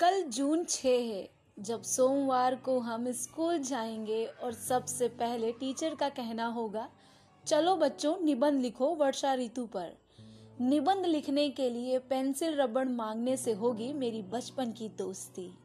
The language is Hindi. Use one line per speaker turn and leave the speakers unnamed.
कल जून छः है, जब सोमवार को हम स्कूल जाएँगे और सबसे पहले टीचर का कहना होगा, चलो बच्चों, निबंध लिखो वर्षा ऋतु पर। निबंध लिखने के लिए पेंसिल रबड़ मांगने से होगी मेरी बचपन की दोस्ती।